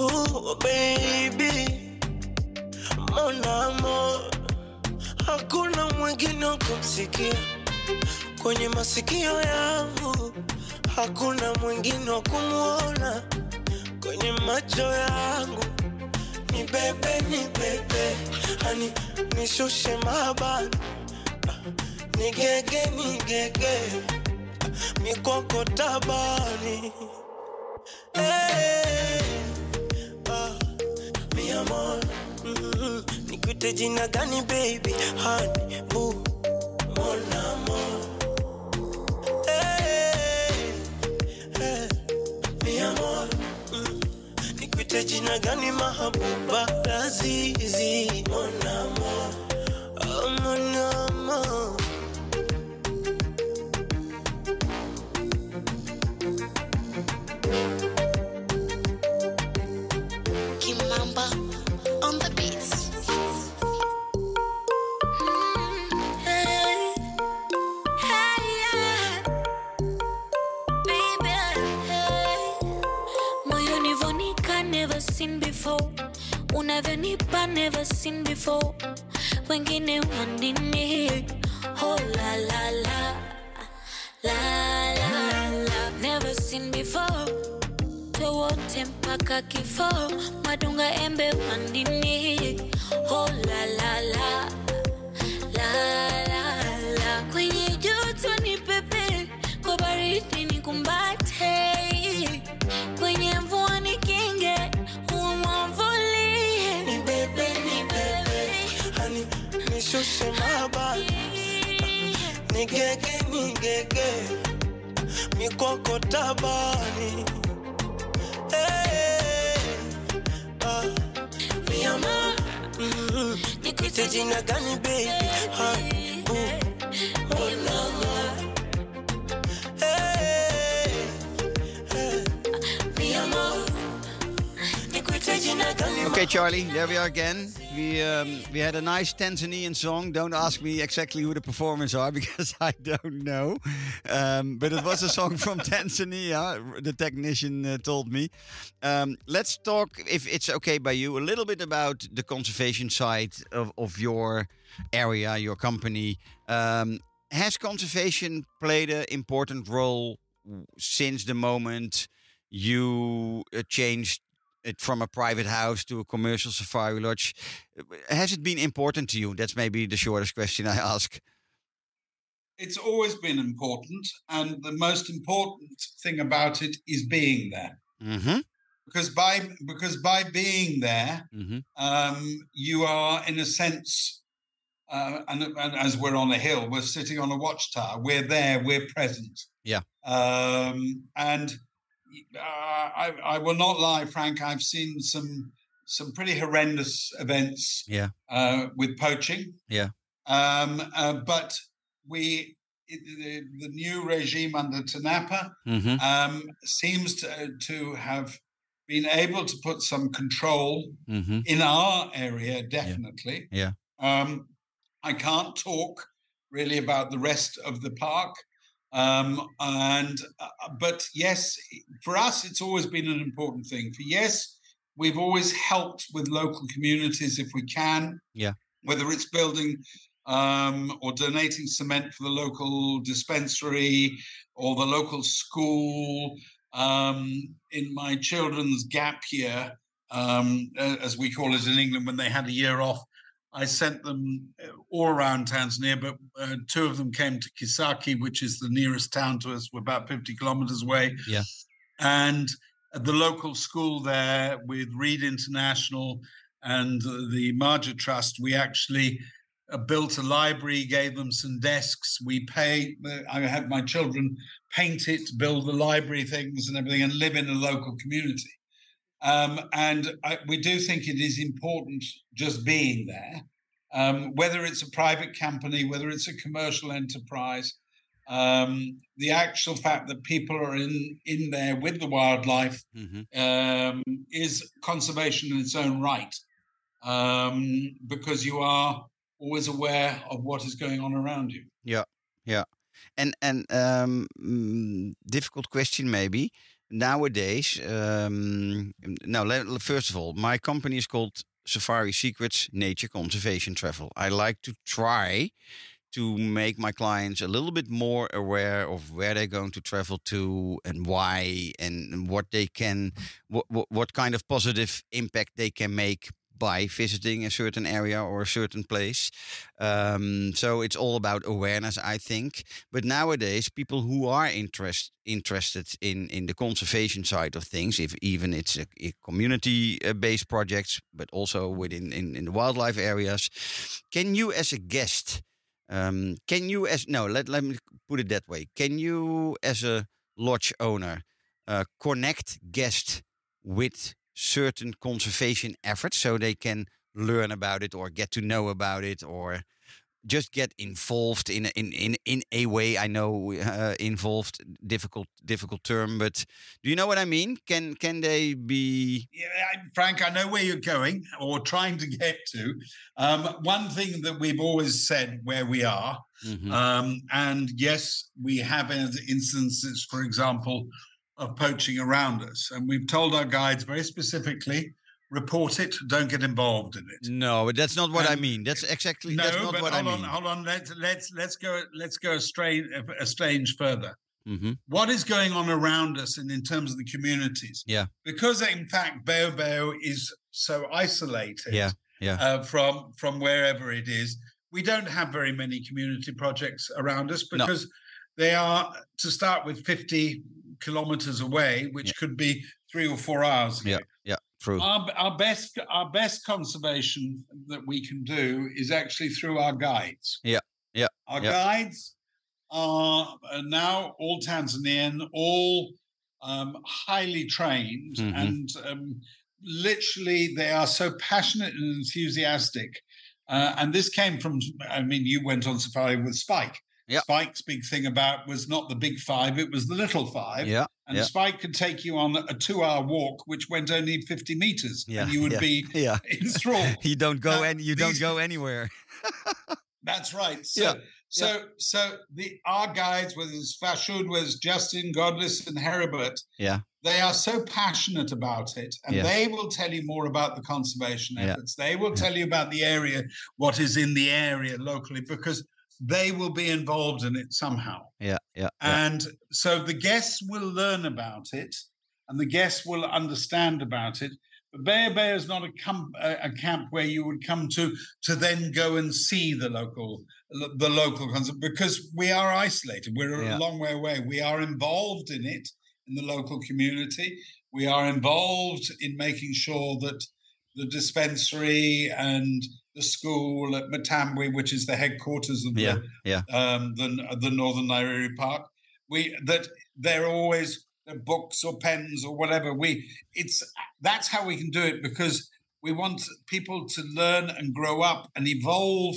oh baby, mon amor, hakuna mwingine wakumsikia kwenye masikio yangu, hakuna mwingine wa kumwona kwenye macho yangu. Ni bebe, ni bebe, hani nishushe mabani, nigege, nigege mikoko tabani. Hey, more mm -mm. Nikute jina gani baby? Honey boo More na more hey, hey. Mi. Mm-hmm. Nikute jina gani mahabuba? Lazizi. More na more thank you unavyonipa never seen before. Wengine wanini oh la la la. La la la. Never seen before. Wote mpaka kifo madunga embe wandini oh la la la. La la la. Kwenye joto ni pepe kwa baridi ni kumbate kwenye mvua nishushe mabali nigege nigege. Mikoko tabani. Hey, ah, mi amor mm, nikuite jina gani baby? hani bu mon Okay, Charlie, there we are again. We um, we had a nice Tanzanian song. Don't ask me exactly who the performers are because I don't know. Um, but it was a song from Tanzania. The technician uh, told me. Um, let's talk, if it's okay by you, a little bit about the conservation side of, of your area, your company. Um, has conservation played an important role since the moment you uh, changed it from a private house to a commercial safari lodge. Has it been important to you? That's maybe the shortest question I ask. It's always been important, and the most important thing about it is being there. Mm-hmm. because by because by being there, hmm um, you are in a sense, uh, and, and as we're on a hill, we're sitting on a watchtower. We're there. We're present. Yeah. Um, and uh, I, I will not lie, Frank. I've seen some some pretty horrendous events. Yeah. Uh, with poaching. Yeah. Um, uh, but we. The, the new regime under Tanapa hmm um, seems to, to have been able to put some control hmm in our area, definitely. Yeah. Um, I can't talk really about the rest of the park. Um, and uh, but yes, for us, it's always been an important thing. For yes, we've always helped with local communities if we can. Yeah. Whether it's building um, or donating cement for the local dispensary or the local school. Um, in my children's gap year, um, as we call it in England, when they had a year off, I sent them uh, all around Tanzania, but uh, two of them came to Kisaki, which is the nearest town to us. We're about 50 kilometers away. Yeah. And at the local school there with Reed International and the Marja Trust, we actually uh, built a library, gave them some desks. We pay, uh, I had my children paint it, build the library things and everything, and live in a local community. Um, and I, we do think it is important just being there, um, whether it's a private company, whether it's a commercial enterprise. Um, the actual fact that people are in in there with the wildlife hmm um, is conservation in its own right, um, because you are always aware of what is going on around you. Yeah, yeah, and and um, mm, difficult question maybe nowadays. Um, no, le- le- first of all, my company is called Safari Secrets Nature Conservation Travel. I like to try to make my clients a little bit more aware of where they're going to travel to and why and what they can what, what kind of positive impact they can make by visiting a certain area or a certain place. Um, so it's all about awareness i think. But nowadays people who are interest, interested in, in the conservation side of things if even it's a, a community uh, based projects but also within in, in the wildlife areas can you as a guest um, can you as no let, let me put it that way. Can you as a lodge owner uh, connect guest with certain conservation efforts so they can learn about it or get to know about it or just get involved in a, in in in a way i know uh, involved difficult difficult term but do you know what i mean can can they be Yeah, I- Frank, I know where you're going or trying to get to. Um, one thing that we've always said where we are, Mhm. um, and yes, we have in- instances, for example, of poaching around us, and we've told our guides very specifically: report it, don't get involved in it. no but that's not what i mean that's exactly No, that's not but what hold i on, hold on. Let's let's let's go let's go a strange a strange further. hmm What is going on around us, and in terms of the communities? Yeah. because in fact, Beho is so isolated. Yeah, yeah. Uh, from from wherever it is, we don't have very many community projects around us No. because they are to start with fifty kilometers away, which Yeah. could be three or four hours. away. Yeah. yeah true Our, our best our best conservation that we can do is actually through our guides. Yeah, yeah, Our yeah. guides are uh, now all Tanzanian, all um, highly trained, Mhm. and um, literally they are so passionate and enthusiastic. Uh, and this came from, I mean, you went on safari with Spike. Yeah. Spike's big thing about was not the big five, it was the little five. yeah And yeah. Spike could take you on a two hour walk, which went only 50 meters. Yeah, And you would yeah. be yeah enthralled. you don't go and you don't go anywhere That's right. So, Yeah, so, so the our guides, whether it's Fashud, whether it's Justin, Godless, and Heribert, yeah they are so passionate about it, and Yeah. they will tell you more about the conservation efforts. They will tell you about the area, what is in the area locally, because they will be involved in it somehow. yeah yeah yeah. And so the guests will learn about it and the guests will understand about it. But Beho Beho is not a, com- a, camp where you would come to to then go and see the local the local concept because we are isolated. We're Yeah. a long way away. We are involved in it in the local community. We are involved in making sure that the dispensary and the school at Matambwe, which is the headquarters of Yeah, the, yeah. Um, the the Northern Nyerere Park, we that they're always books or pens or whatever. We it's that's how we can do it because we want people to learn and grow up and evolve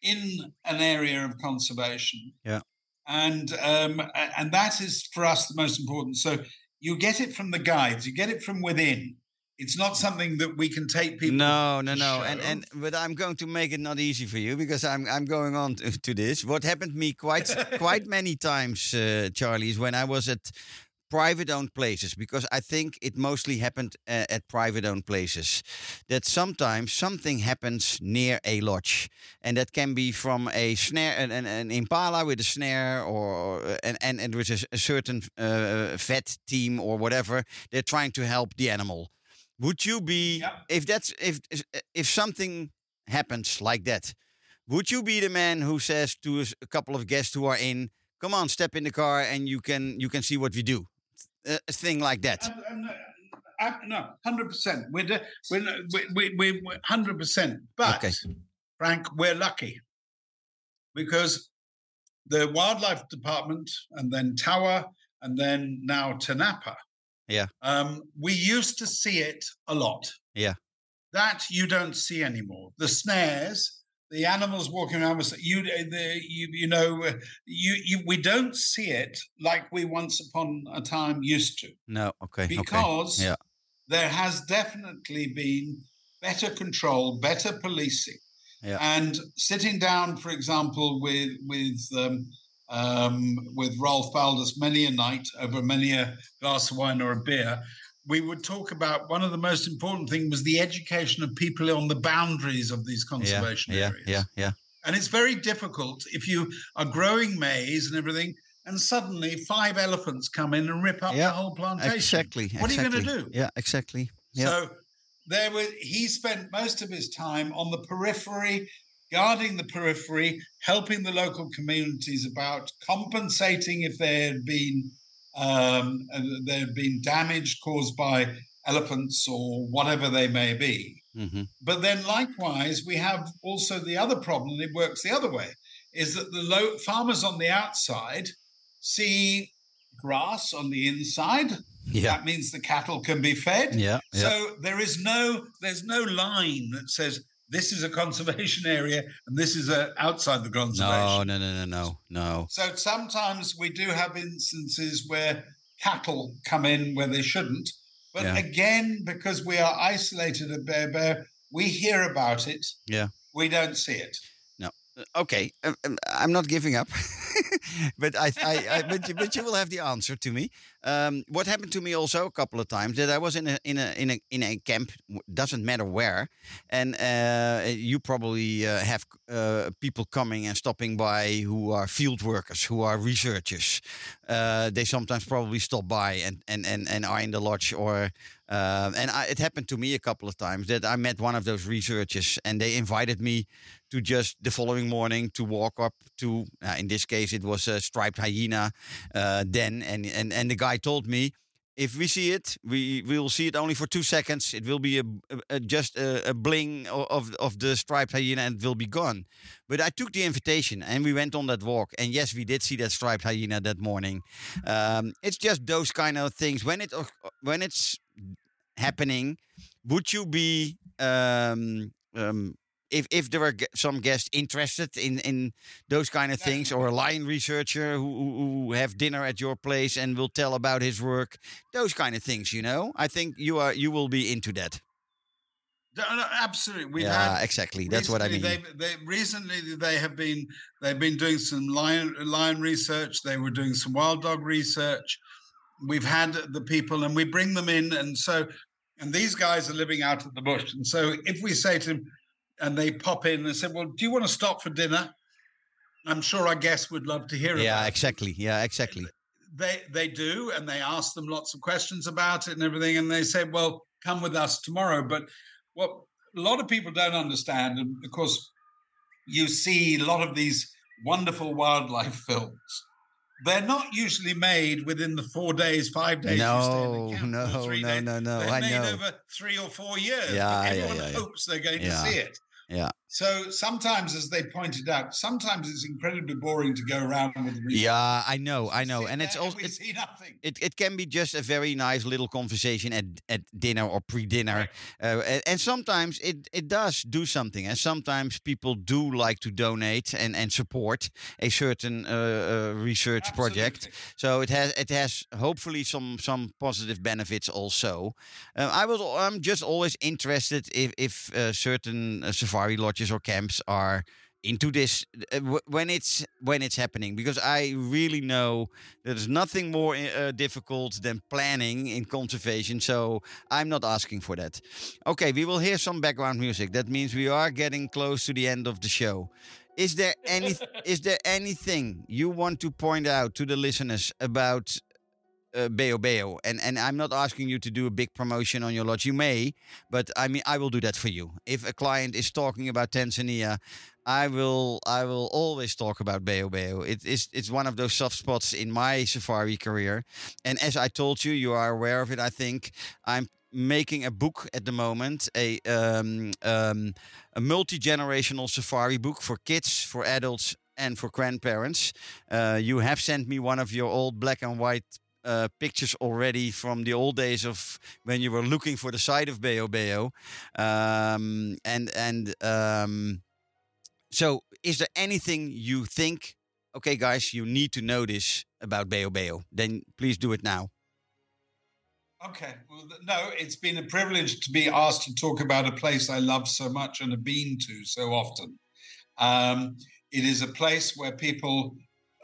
in an area of conservation. Yeah. And um, and that is for us the most important. So you get it from the guides, you get it from within. It's not something that we can take people. No, no, no. And show. and but I'm going to make it not easy for you because I'm I'm going on to, to this. What happened to me quite quite many times, uh, Charlie, is when I was at private-owned places because I think it mostly happened uh, at private-owned places. That sometimes something happens near a lodge, and that can be from a snare, an, an, an impala with a snare, or and and, and with a, a certain uh, vet team or whatever. They're trying to help the animal. Would you be Yep. if that's if if something happens like that? Would you be the man who says to a couple of guests who are in, "Come on, step in the car and you can you can see what we do," a, thing like that? Uh, uh, no, uh, no, hundred percent. We're de- we're we we we hundred percent. But Okay. Frank, we're lucky because the wildlife department, and then TAWA, and then now Tanapa. Yeah. Um, we used to see it a lot. Yeah. That you don't see anymore. The snares. The animals walking around with you, the, you, you know, uh, you, you, we don't see it like we once upon a time used to No, okay, okay. because Yeah. there has definitely been better control, better policing, Yeah. and sitting down, for example, with with um, um, with Rolf Baldus many a night over many a glass of wine or a beer. We would talk about one of the most important things was the education of people on the boundaries of these conservation yeah, areas. yeah, yeah. Yeah. And it's very difficult if you are growing maize and everything, and suddenly five elephants come in and rip up Yeah, the whole plantation. Exactly. What are you going to do? Yeah, exactly. Yeah. So there was he spent most of his time on the periphery, guarding the periphery, helping the local communities about compensating if there had been um, uh, there had been damage caused by elephants or whatever they may be. hmm But then, likewise, we have also the other problem. It works the other way: is that the low farmers on the outside see grass on the inside. Yeah. That means the cattle can be fed. Yeah. Yeah. So there is no there's no line that says this is a conservation area and this is a outside the conservation. No, no, no, no, no, no. So sometimes we do have instances where cattle come in where they shouldn't. But Yeah. again, because we are isolated at Beho Beho, we hear about it. Yeah. We don't see it. Okay, um, um, I'm not giving up, but I, I, I but, you, but you will have the answer to me. Um, what happened to me also a couple of times that I was in a in a in a in a camp, doesn't matter where, and uh, you probably uh, have uh, people coming and stopping by who are field workers, who are researchers. Uh, they sometimes probably stop by and and and, and are in the lodge or. Uh, and I, it happened to me a couple of times that I met one of those researchers, and they invited me to just the following morning to walk up to uh, in this case it was a striped hyena uh, den and, and and the guy told me if we see it we will see it only for two seconds. It will be a- a- just a, a bling of of the striped hyena and it will be gone. But i took the invitation and we went on that walk and yes we did see that striped hyena that morning. Um, it's just those kind of things. When it when it's happening would you be um, um, if if there were some guests interested in in those kind of things, or a lion researcher who, who who have dinner at your place and will tell about his work, those kind of things, you know, I think you are you will be into that. No, no, absolutely. We've yeah, exactly. That's what I mean. They, they, recently, they have been they've been doing some lion lion research. They were doing some wild dog research. We've had the people, and we bring them in, and so and these guys are living out of the bush. And so, if we say to them, and they pop in and say, "Well, do you want to stop for dinner?" I'm sure our guests would love to hear. yeah, it. Yeah, exactly. Yeah, exactly. they they do and they ask them lots of questions about it and everything and they say well come with us tomorrow but what a lot of people don't understand and of course you see a lot of these wonderful wildlife films they're not usually made within the four days, five days. you stay in No, the camp, no, no, days. no, no. They're I made know. over three or four years. Yeah, everyone yeah, yeah. hopes they're going to see it. Yeah. So sometimes, as they pointed out, sometimes it's incredibly boring to go around with research. Yeah, I know, I know, and it's also it, nothing. it, it can be just a very nice little conversation at, at dinner or pre-dinner uh, and, and sometimes it, it does do something and sometimes people do like to donate and, and support a certain uh, uh, research project so it has it has hopefully some some positive benefits also um, i was i'm just always interested if if uh, certain uh, safari lodges or camps are into this uh, w- when it's when it's happening because i really know there's nothing more uh, difficult than planning in conservation so i'm not asking for that. Okay we will hear some background music. That means we are getting close to the end of the show. Is there any is there anything you want to point out to the listeners about uh, Beho Beho. And and I'm not asking you to do a big promotion on your lodge. You may, but I mean I will do that for you. If a client is talking about Tanzania, I will I will always talk about Beho Beho. It is it's one of those soft spots in my safari career. And as I told you, you are aware of it. I think I'm making a book at the moment, a um, um, a multi generational safari book for kids, for adults, and for grandparents. Uh, you have sent me one of your old black and white uh, pictures already from the old days of when you were looking for the site of Beho Beho. Um, and and um, so, is there anything you think? Okay, guys, you need to know this about Beho Beho. Then please do it now. Okay. Well, no, it's been a privilege to be asked to talk about a place I love so much and have been to so often. Um, it is a place where people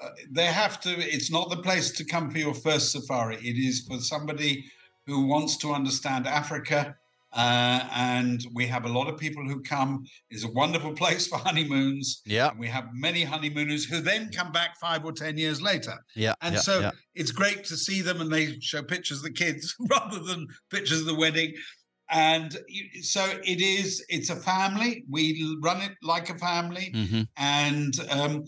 uh, they have to. It's not the place to come for your first safari. It is for somebody who wants to understand Africa. Uh, and we have a lot of people who come. It's a wonderful place for honeymoons. Yeah, And we have many honeymooners who then come back five or 10 years later. yeah, And yeah, so yeah. it's great to see them and they show pictures of the kids rather than pictures of the wedding. And so it is, it's a family. We run it like a family. Mhm. And um,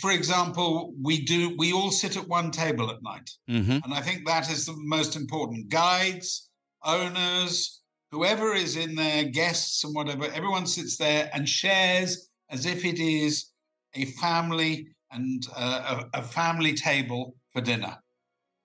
for example, we do, we all sit at one table at night. Mhm. And I think that is the most important. Guides, owners, whoever is in there, guests and whatever, everyone sits there and shares as if it is a family and uh, a, a family table for dinner.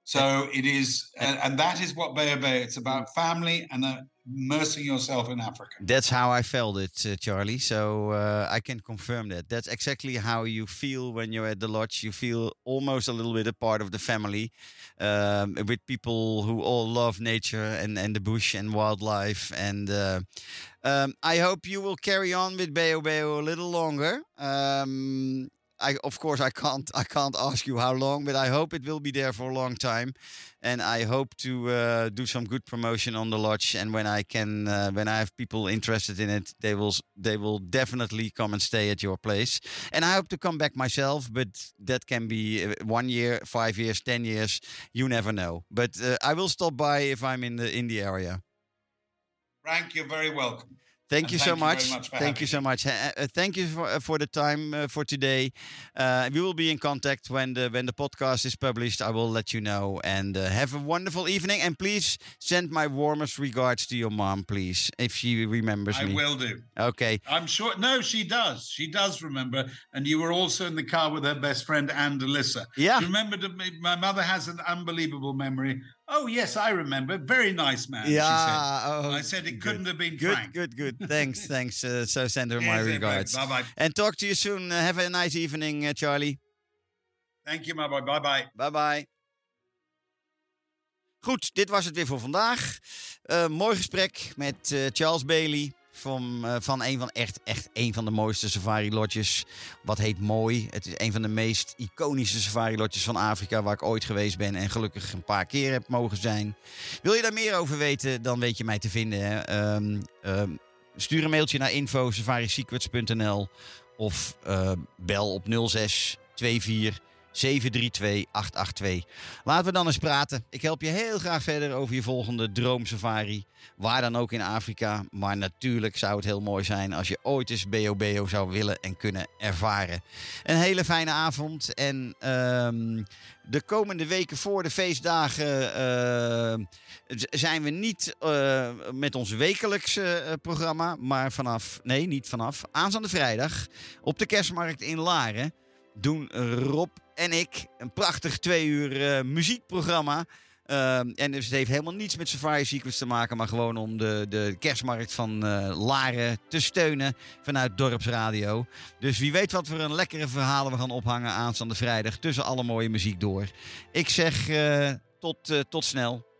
So it is, and, that is what Beho Beho. It's about family and uh, immersing yourself in Africa. That's how I felt it, uh, Charlie. So uh, I can confirm that. That's exactly how you feel when you're at the lodge. You feel almost a little bit a part of the family, um, with people who all love nature and, and the bush and wildlife. And uh, um, I hope you will carry on with Beho Beho a little longer. Um, I, of course, I can't. I can't ask you how long, but I hope it will be there for a long time, and I hope to uh, do some good promotion on the lodge. And when I can, uh, when I have people interested in it, they will. They will definitely come and stay at your place. And I hope to come back myself, but that can be uh, one year, five years, ten years. You never know. But uh, I will stop by if I'm in the in the area. Frank, you're very welcome. Thank you thank so much. much thank you so much. Uh, thank you for, uh, for the time uh, for today. Uh, we will be in contact when the when the podcast is published. I will let you know. And uh, have a wonderful evening. And please send my warmest regards to your mom, please, if she remembers I me. will do. Okay. I'm sure. No, she does. She does remember. And you were also in the car with her best friend, and Alyssa. Yeah. Remember, my mother has an unbelievable memory. Oh, yes, I remember. Very nice man. Yeah. She said. oh, I said it good. couldn't have been Good, Frank. good, good. Thanks, thanks. Uh, so send her my regards. Bye bye. And talk to you soon. Uh, have a nice evening, uh, Charlie. Thank you, my boy. Bye bye. Bye bye. Goed, dit was het weer voor vandaag. Mooi gesprek met Charles Bailey. Van, eh, van een van echt, echt een van de mooiste safari lodges. Wat heet mooi. Het is een van de meest iconische safari lodges van Afrika. Waar ik ooit geweest ben. En gelukkig een paar keer heb mogen zijn. Wil je daar meer over weten? Dan weet je mij te vinden. Ehm, ehm, stuur een mailtje naar info.safarisecrets.nl Of eh, bel op 06 24 Laten we dan eens praten. Ik help je heel graag verder over je volgende droomsafari. Waar dan ook in Afrika. Maar natuurlijk zou het heel mooi zijn als je ooit eens BOBO zou willen en kunnen ervaren. Een hele fijne avond. En ehm, de komende weken voor de feestdagen eh, zijn we niet eh, met ons wekelijkse eh, programma. Maar vanaf, nee niet vanaf, aanstaande vrijdag op de kerstmarkt in Laren doen Rob en ik een prachtig twee uur eh, muziekprogramma. Ehm, en dus het heeft helemaal niets met Safari Secrets te maken, maar gewoon om de, de kerstmarkt van eh, Laren te steunen vanuit Dorpsradio. Dus wie weet wat voor een lekkere verhalen we gaan ophangen aanstaande vrijdag tussen alle mooie muziek door. Ik zeg eh, tot, tot snel.